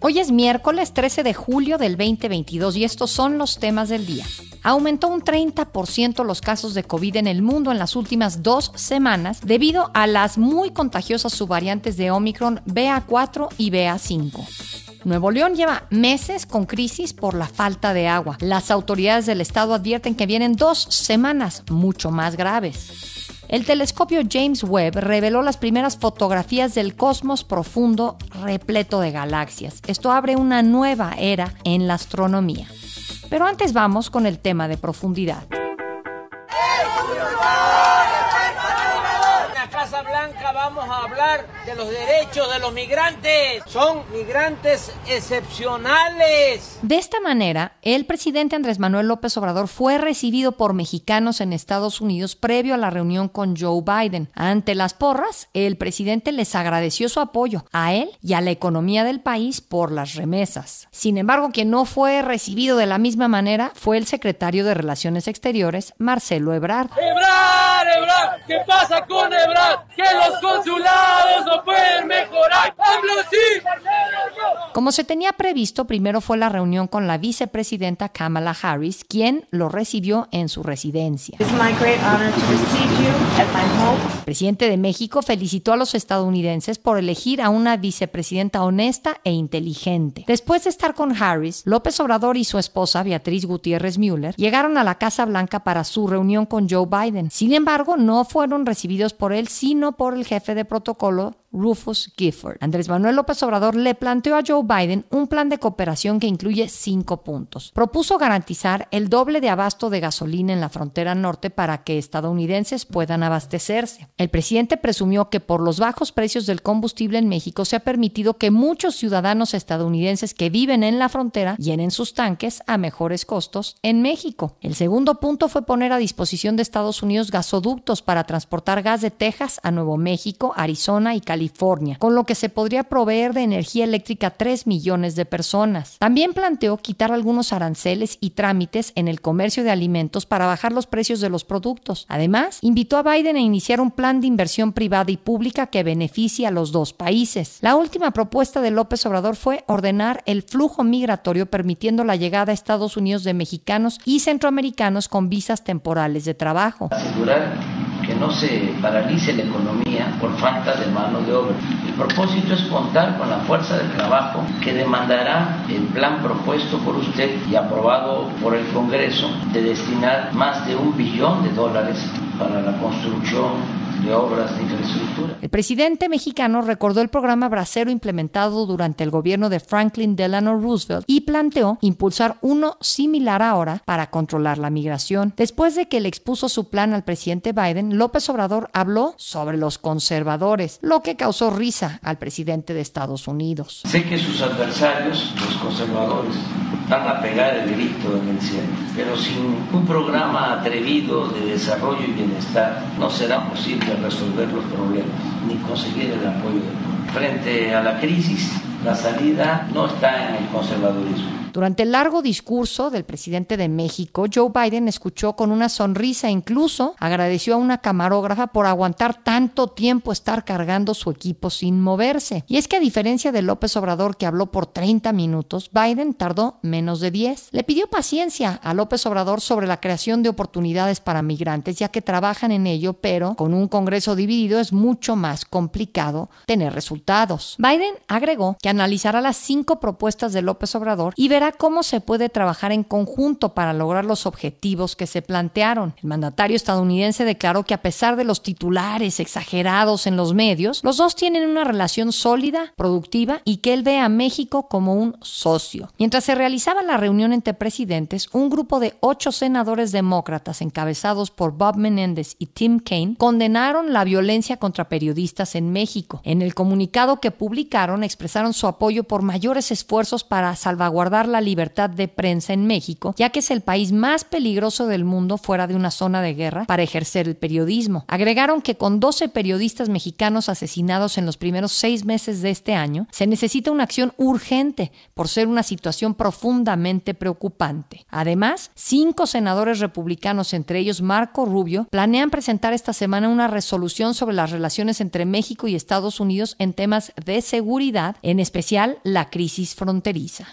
Hoy es miércoles 13 de julio del 2022 y estos son los temas del día. Aumentó un 30% los casos de COVID en el mundo en las últimas dos semanas debido a las muy contagiosas subvariantes de Omicron BA4 y BA5. Nuevo León lleva meses con crisis por la falta de agua. Las autoridades del estado advierten que vienen dos semanas mucho más graves. El telescopio James Webb reveló las primeras fotografías del cosmos profundo repleto de galaxias. Esto abre una nueva era en la astronomía. Pero antes vamos con el tema de profundidad. Hablar de los derechos de los migrantes. Son migrantes excepcionales. De esta manera, el presidente Andrés Manuel López Obrador fue recibido por mexicanos en Estados Unidos previo a la reunión con Joe Biden. Ante las porras, el presidente les agradeció su apoyo a él y a la economía del país por las remesas. Sin embargo, quien no fue recibido de la misma manera fue el secretario de Relaciones Exteriores, Marcelo Ebrard. ¡Ebrard, Ebrard! ¿Qué pasa con Ebrard? que los consulados no pueden mejorar. ¡Hablo sí! Como se tenía previsto, primero fue la reunión con la vicepresidenta Kamala Harris, quien lo recibió en su residencia. El presidente de México felicitó a los estadounidenses por elegir a una vicepresidenta honesta e inteligente. Después de estar con Harris, López Obrador y su esposa Beatriz Gutiérrez Müller llegaron a la Casa Blanca para su reunión con Joe Biden. Sin embargo, no fueron recibidos por él, sino por el jefe de protocolo Rufus Gifford. Andrés Manuel López Obrador le planteó a Joe Biden un plan de cooperación que incluye cinco puntos. Propuso garantizar el doble de abasto de gasolina en la frontera norte para que estadounidenses puedan abastecerse. El presidente presumió que por los bajos precios del combustible en México se ha permitido que muchos ciudadanos estadounidenses que viven en la frontera llenen sus tanques a mejores costos en México. El segundo punto fue poner a disposición de Estados Unidos gasoductos para transportar gas de Texas a Nuevo México, Arizona y California con lo que se podría proveer de energía eléctrica a 3 millones de personas. También planteó quitar algunos aranceles y trámites en el comercio de alimentos para bajar los precios de los productos. Además, invitó a Biden a iniciar un plan de inversión privada y pública que beneficie a los dos países. La última propuesta de López Obrador fue ordenar el flujo migratorio permitiendo la llegada a Estados Unidos de mexicanos y centroamericanos con visas temporales de trabajo no se paralice la economía por falta de mano de obra. El propósito es contar con la fuerza de trabajo que demandará el plan propuesto por usted y aprobado por el Congreso de destinar más de un billón de dólares para la construcción de obras de infraestructura. El presidente mexicano recordó el programa Bracero implementado durante el gobierno de Franklin Delano Roosevelt y planteó impulsar uno similar ahora para controlar la migración. Después de que le expuso su plan al presidente Biden, López Obrador habló sobre los conservadores, lo que causó risa al presidente de Estados Unidos. Sé que sus adversarios, los conservadores, van a pegar el grito en el cielo, pero sin un programa atrevido de desarrollo y bienestar no será posible resolver los problemas ni conseguir el apoyo del pueblo. Frente a la crisis, la salida no está en el conservadurismo durante el largo discurso del presidente de México, Joe Biden escuchó con una sonrisa e incluso agradeció a una camarógrafa por aguantar tanto tiempo estar cargando su equipo sin moverse. Y es que a diferencia de López Obrador que habló por 30 minutos, Biden tardó menos de 10. Le pidió paciencia a López Obrador sobre la creación de oportunidades para migrantes, ya que trabajan en ello, pero con un Congreso dividido es mucho más complicado tener resultados. Biden agregó que analizará las cinco propuestas de López Obrador y verá cómo se puede trabajar en conjunto para lograr los objetivos que se plantearon. El mandatario estadounidense declaró que a pesar de los titulares exagerados en los medios, los dos tienen una relación sólida, productiva y que él ve a México como un socio. Mientras se realizaba la reunión entre presidentes, un grupo de ocho senadores demócratas encabezados por Bob Menéndez y Tim Kaine condenaron la violencia contra periodistas en México. En el comunicado que publicaron expresaron su apoyo por mayores esfuerzos para salvaguardar la libertad de prensa en México, ya que es el país más peligroso del mundo fuera de una zona de guerra para ejercer el periodismo. Agregaron que con 12 periodistas mexicanos asesinados en los primeros seis meses de este año, se necesita una acción urgente por ser una situación profundamente preocupante. Además, cinco senadores republicanos, entre ellos Marco Rubio, planean presentar esta semana una resolución sobre las relaciones entre México y Estados Unidos en temas de seguridad, en especial la crisis fronteriza.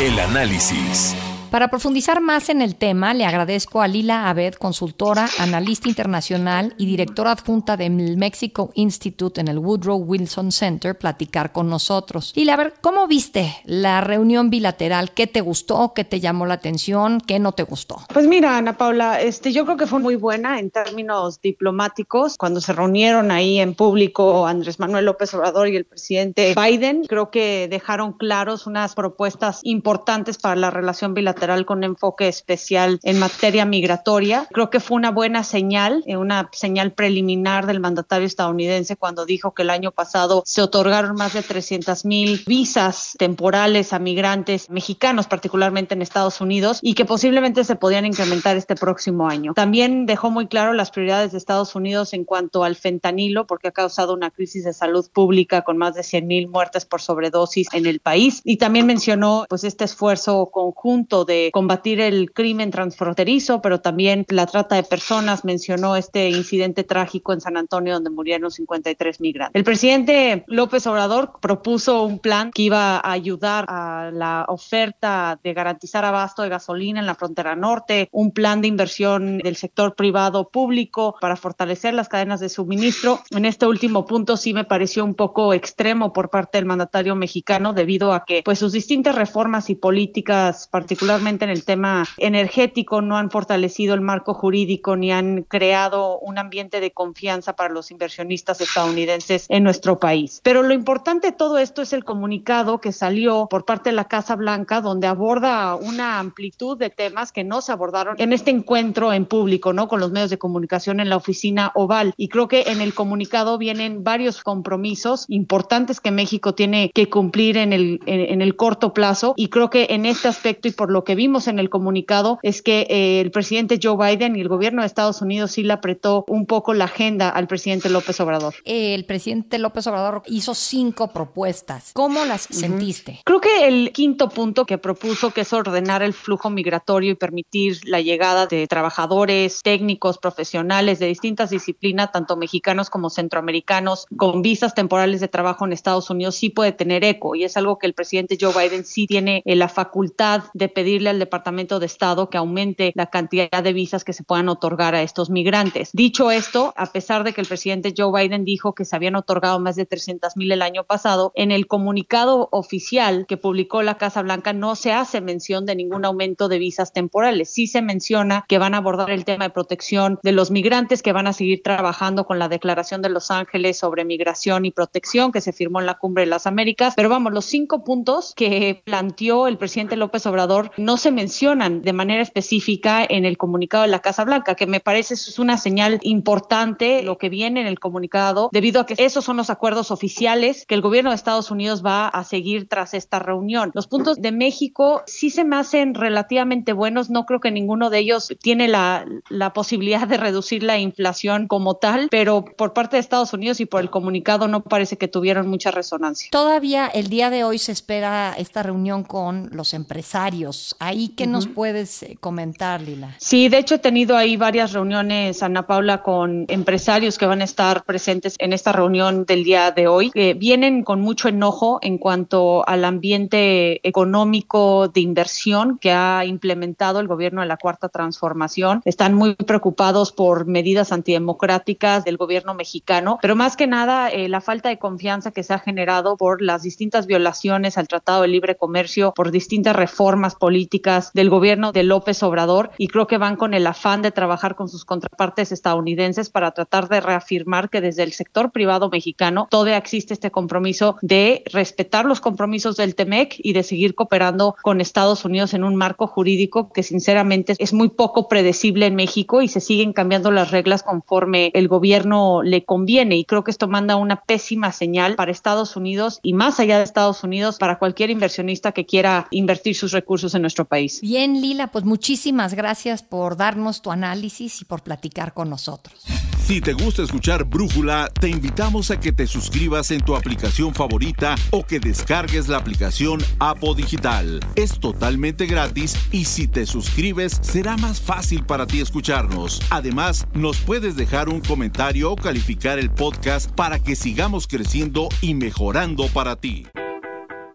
El análisis. Para profundizar más en el tema, le agradezco a Lila Abed, consultora, analista internacional y directora adjunta del Mexico Institute en el Woodrow Wilson Center, platicar con nosotros. Lila, a ver, ¿cómo viste la reunión bilateral? ¿Qué te gustó? ¿Qué te llamó la atención? ¿Qué no te gustó? Pues mira, Ana Paula, este, yo creo que fue muy buena en términos diplomáticos. Cuando se reunieron ahí en público Andrés Manuel López Obrador y el presidente Biden, creo que dejaron claros unas propuestas importantes para la relación bilateral con enfoque especial en materia migratoria. Creo que fue una buena señal, eh, una señal preliminar del mandatario estadounidense cuando dijo que el año pasado se otorgaron más de 300 mil visas temporales a migrantes mexicanos, particularmente en Estados Unidos, y que posiblemente se podían incrementar este próximo año. También dejó muy claro las prioridades de Estados Unidos en cuanto al fentanilo, porque ha causado una crisis de salud pública con más de 100 mil muertes por sobredosis en el país. Y también mencionó pues este esfuerzo conjunto de combatir el crimen transfronterizo, pero también la trata de personas. Mencionó este incidente trágico en San Antonio donde murieron 53 migrantes. El presidente López Obrador propuso un plan que iba a ayudar a la oferta de garantizar abasto de gasolina en la frontera norte, un plan de inversión del sector privado público para fortalecer las cadenas de suministro. En este último punto sí me pareció un poco extremo por parte del mandatario mexicano debido a que pues sus distintas reformas y políticas en el tema energético, no han fortalecido el marco jurídico ni han creado un ambiente de confianza para los inversionistas estadounidenses en nuestro país. Pero lo importante de todo esto es el comunicado que salió por parte de la Casa Blanca, donde aborda una amplitud de temas que no se abordaron en este encuentro en público, ¿no? Con los medios de comunicación en la oficina oval. Y creo que en el comunicado vienen varios compromisos importantes que México tiene que cumplir en el, en el corto plazo. Y creo que en este aspecto y por lo que vimos en el comunicado es que eh, el presidente Joe Biden y el gobierno de Estados Unidos sí le apretó un poco la agenda al presidente López Obrador. El presidente López Obrador hizo cinco propuestas. ¿Cómo las sentiste? Creo que el quinto punto que propuso, que es ordenar el flujo migratorio y permitir la llegada de trabajadores, técnicos, profesionales de distintas disciplinas, tanto mexicanos como centroamericanos, con visas temporales de trabajo en Estados Unidos, sí puede tener eco y es algo que el presidente Joe Biden sí tiene eh, la facultad de pedirle al Departamento de Estado que aumente la cantidad de visas que se puedan otorgar a estos migrantes. Dicho esto, a pesar de que el presidente Joe Biden dijo que se habían otorgado más de 300 mil el año pasado, en el comunicado oficial que publicó la Casa Blanca no se hace mención de ningún aumento de visas temporales. Sí se menciona que van a abordar el tema de protección de los migrantes, que van a seguir trabajando con la Declaración de Los Ángeles sobre migración y protección que se firmó en la Cumbre de las Américas. Pero vamos, los cinco puntos que planteó el presidente López Obrador no se mencionan de manera específica en el comunicado de la Casa Blanca, que me parece es una señal importante lo que viene en el comunicado, debido a que esos son los acuerdos oficiales que el gobierno de Estados Unidos va a seguir tras esta reunión. Los puntos de México sí se me hacen relativamente buenos, no creo que ninguno de ellos tiene la, la posibilidad de reducir la inflación como tal, pero por parte de Estados Unidos y por el comunicado no parece que tuvieron mucha resonancia. Todavía el día de hoy se espera esta reunión con los empresarios Ahí, ¿qué nos puedes eh, comentar, Lila? Sí, de hecho he tenido ahí varias reuniones, Ana Paula, con empresarios que van a estar presentes en esta reunión del día de hoy. que vienen con mucho enojo en cuanto al ambiente económico de inversión que ha implementado el gobierno de la Cuarta Transformación. Están muy preocupados por medidas antidemocráticas del gobierno mexicano, pero más que nada eh, la falta de confianza que se ha generado por las distintas violaciones al Tratado de Libre Comercio, por distintas reformas políticas políticas del gobierno de López Obrador y creo que van con el afán de trabajar con sus contrapartes estadounidenses para tratar de reafirmar que desde el sector privado mexicano todavía existe este compromiso de respetar los compromisos del TEMEC y de seguir cooperando con Estados Unidos en un marco jurídico que sinceramente es muy poco predecible en México y se siguen cambiando las reglas conforme el gobierno le conviene. Y creo que esto manda una pésima señal para Estados Unidos y más allá de Estados Unidos para cualquier inversionista que quiera invertir sus recursos en nuestro país. Bien, Lila, pues muchísimas gracias por darnos tu análisis y por platicar con nosotros. Si te gusta escuchar Brújula, te invitamos a que te suscribas en tu aplicación favorita o que descargues la aplicación Apo Digital. Es totalmente gratis y si te suscribes será más fácil para ti escucharnos. Además, nos puedes dejar un comentario o calificar el podcast para que sigamos creciendo y mejorando para ti.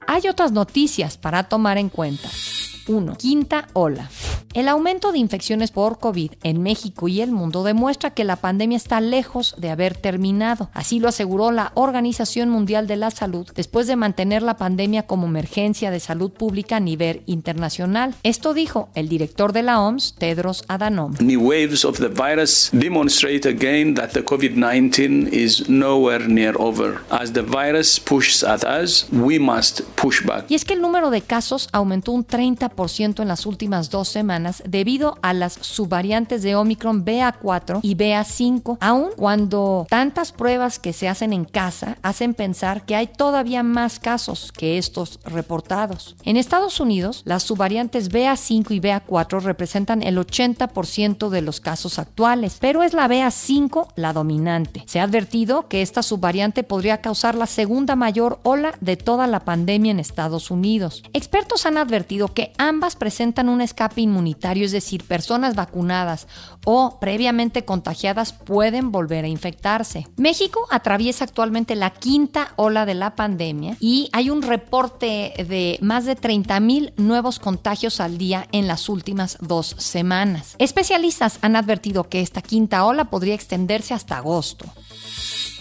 Hay otras noticias para tomar en cuenta. 1. Quinta ola. El aumento de infecciones por COVID en México y el mundo demuestra que la pandemia está lejos de haber terminado. Así lo aseguró la Organización Mundial de la Salud después de mantener la pandemia como emergencia de salud pública a nivel internacional. Esto dijo el director de la OMS, Tedros Adhanom. New waves of the virus demonstrate again that the COVID-19 is nowhere near over. As the virus pushes at us, we must push back. Y es que el número de casos aumentó un 30% en las últimas dos semanas debido a las subvariantes de Omicron BA4 y BA5, aun cuando tantas pruebas que se hacen en casa hacen pensar que hay todavía más casos que estos reportados. En Estados Unidos, las subvariantes BA5 y BA4 representan el 80% de los casos actuales, pero es la BA5 la dominante. Se ha advertido que esta subvariante podría causar la segunda mayor ola de toda la pandemia en Estados Unidos. Expertos han advertido que ambas presentan un escape inmunitario es decir, personas vacunadas o previamente contagiadas pueden volver a infectarse. México atraviesa actualmente la quinta ola de la pandemia y hay un reporte de más de 30 mil nuevos contagios al día en las últimas dos semanas. Especialistas han advertido que esta quinta ola podría extenderse hasta agosto.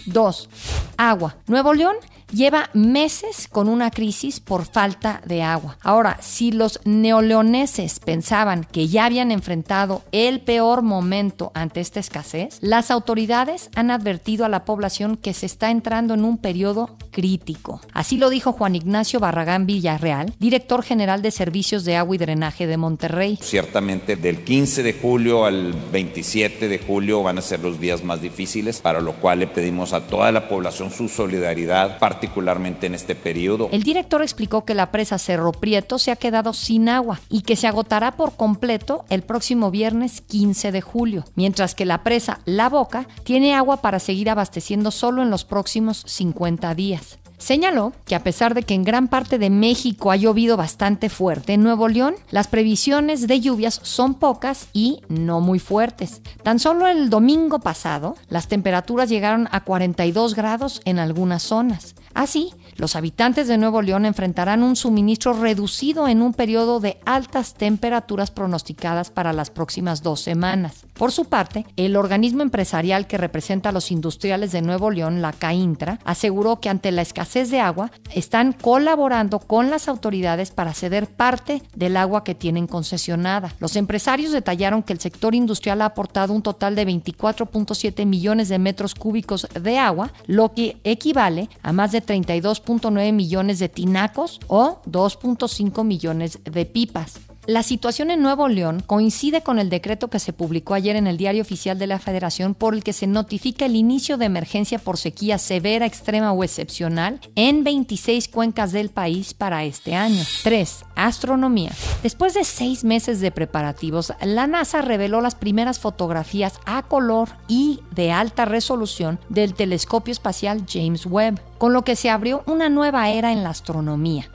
2. Agua. Nuevo León lleva meses con una crisis por falta de agua. Ahora, si los neoleoneses pensaban que ya habían enfrentado el peor momento ante esta escasez, las autoridades han advertido a la población que se está entrando en un periodo crítico. Así lo dijo Juan Ignacio Barragán Villarreal, director general de Servicios de Agua y Drenaje de Monterrey. Ciertamente del 15 de julio al 27 de julio van a ser los días más difíciles, para lo cual le pedimos a toda la población su solidaridad, particularmente en este periodo. El director explicó que la presa Cerro Prieto se ha quedado sin agua y que se agotará por completo el próximo viernes 15 de julio, mientras que la presa La Boca tiene agua para seguir abasteciendo solo en los próximos 50 días. Señaló que a pesar de que en gran parte de México ha llovido bastante fuerte, en Nuevo León las previsiones de lluvias son pocas y no muy fuertes. Tan solo el domingo pasado las temperaturas llegaron a 42 grados en algunas zonas. Así, los habitantes de Nuevo León enfrentarán un suministro reducido en un periodo de altas temperaturas pronosticadas para las próximas dos semanas. Por su parte, el organismo empresarial que representa a los industriales de Nuevo León, la CAINTRA, aseguró que ante la escasez de agua están colaborando con las autoridades para ceder parte del agua que tienen concesionada. Los empresarios detallaron que el sector industrial ha aportado un total de 24.7 millones de metros cúbicos de agua, lo que equivale a más de 32.9 millones de tinacos o 2.5 millones de pipas. La situación en Nuevo León coincide con el decreto que se publicó ayer en el Diario Oficial de la Federación por el que se notifica el inicio de emergencia por sequía severa, extrema o excepcional en 26 cuencas del país para este año. 3. Astronomía. Después de seis meses de preparativos, la NASA reveló las primeras fotografías a color y de alta resolución del telescopio espacial James Webb, con lo que se abrió una nueva era en la astronomía.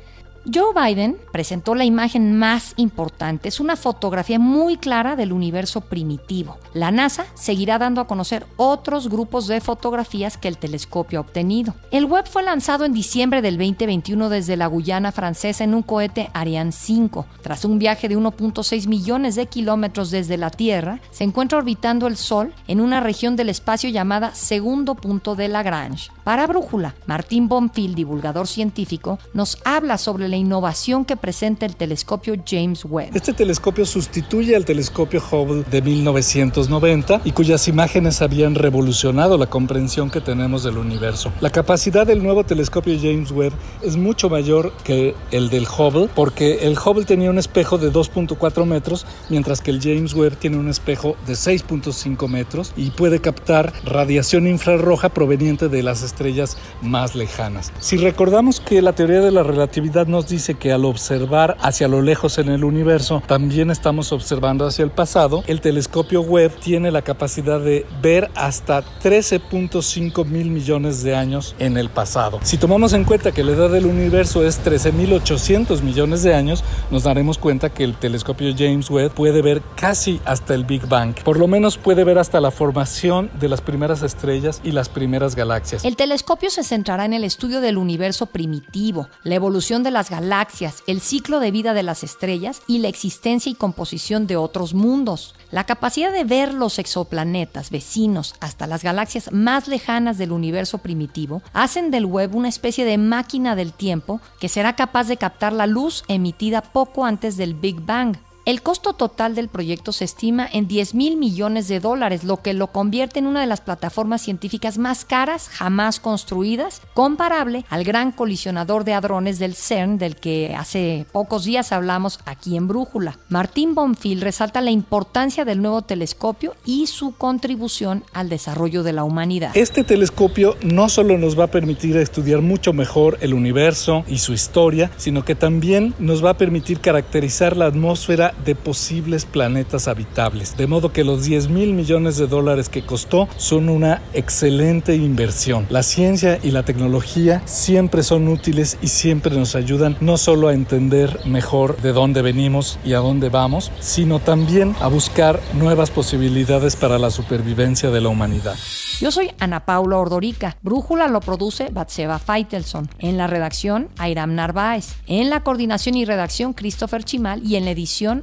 Joe Biden presentó la imagen más importante. Es una fotografía muy clara del universo primitivo. La NASA seguirá dando a conocer otros grupos de fotografías que el telescopio ha obtenido. El web fue lanzado en diciembre del 2021 desde la Guyana francesa en un cohete Ariane 5. Tras un viaje de 1.6 millones de kilómetros desde la Tierra, se encuentra orbitando el Sol en una región del espacio llamada segundo punto de Lagrange. Para Brújula, Martín Bonfil, divulgador científico, nos habla sobre el la innovación que presenta el telescopio James Webb. Este telescopio sustituye al telescopio Hubble de 1990 y cuyas imágenes habían revolucionado la comprensión que tenemos del universo. La capacidad del nuevo telescopio James Webb es mucho mayor que el del Hubble porque el Hubble tenía un espejo de 2.4 metros mientras que el James Webb tiene un espejo de 6.5 metros y puede captar radiación infrarroja proveniente de las estrellas más lejanas. Si recordamos que la teoría de la relatividad nos dice que al observar hacia lo lejos en el universo también estamos observando hacia el pasado, el telescopio Webb tiene la capacidad de ver hasta 13.5 mil millones de años en el pasado. Si tomamos en cuenta que la edad del universo es 13.800 millones de años, nos daremos cuenta que el telescopio James Webb puede ver casi hasta el Big Bang. Por lo menos puede ver hasta la formación de las primeras estrellas y las primeras galaxias. El telescopio se centrará en el estudio del universo primitivo, la evolución de las galaxias, el ciclo de vida de las estrellas y la existencia y composición de otros mundos. La capacidad de ver los exoplanetas vecinos hasta las galaxias más lejanas del universo primitivo hacen del web una especie de máquina del tiempo que será capaz de captar la luz emitida poco antes del Big Bang. El costo total del proyecto se estima en 10 mil millones de dólares, lo que lo convierte en una de las plataformas científicas más caras jamás construidas, comparable al gran colisionador de hadrones del CERN del que hace pocos días hablamos aquí en Brújula. Martín Bonfil resalta la importancia del nuevo telescopio y su contribución al desarrollo de la humanidad. Este telescopio no solo nos va a permitir estudiar mucho mejor el universo y su historia, sino que también nos va a permitir caracterizar la atmósfera de posibles planetas habitables. De modo que los 10 mil millones de dólares que costó son una excelente inversión. La ciencia y la tecnología siempre son útiles y siempre nos ayudan no solo a entender mejor de dónde venimos y a dónde vamos, sino también a buscar nuevas posibilidades para la supervivencia de la humanidad. Yo soy Ana Paula Ordorica. Brújula lo produce Batseva Feitelson. En la redacción, Airam Narváez. En la coordinación y redacción, Christopher Chimal. Y en la edición,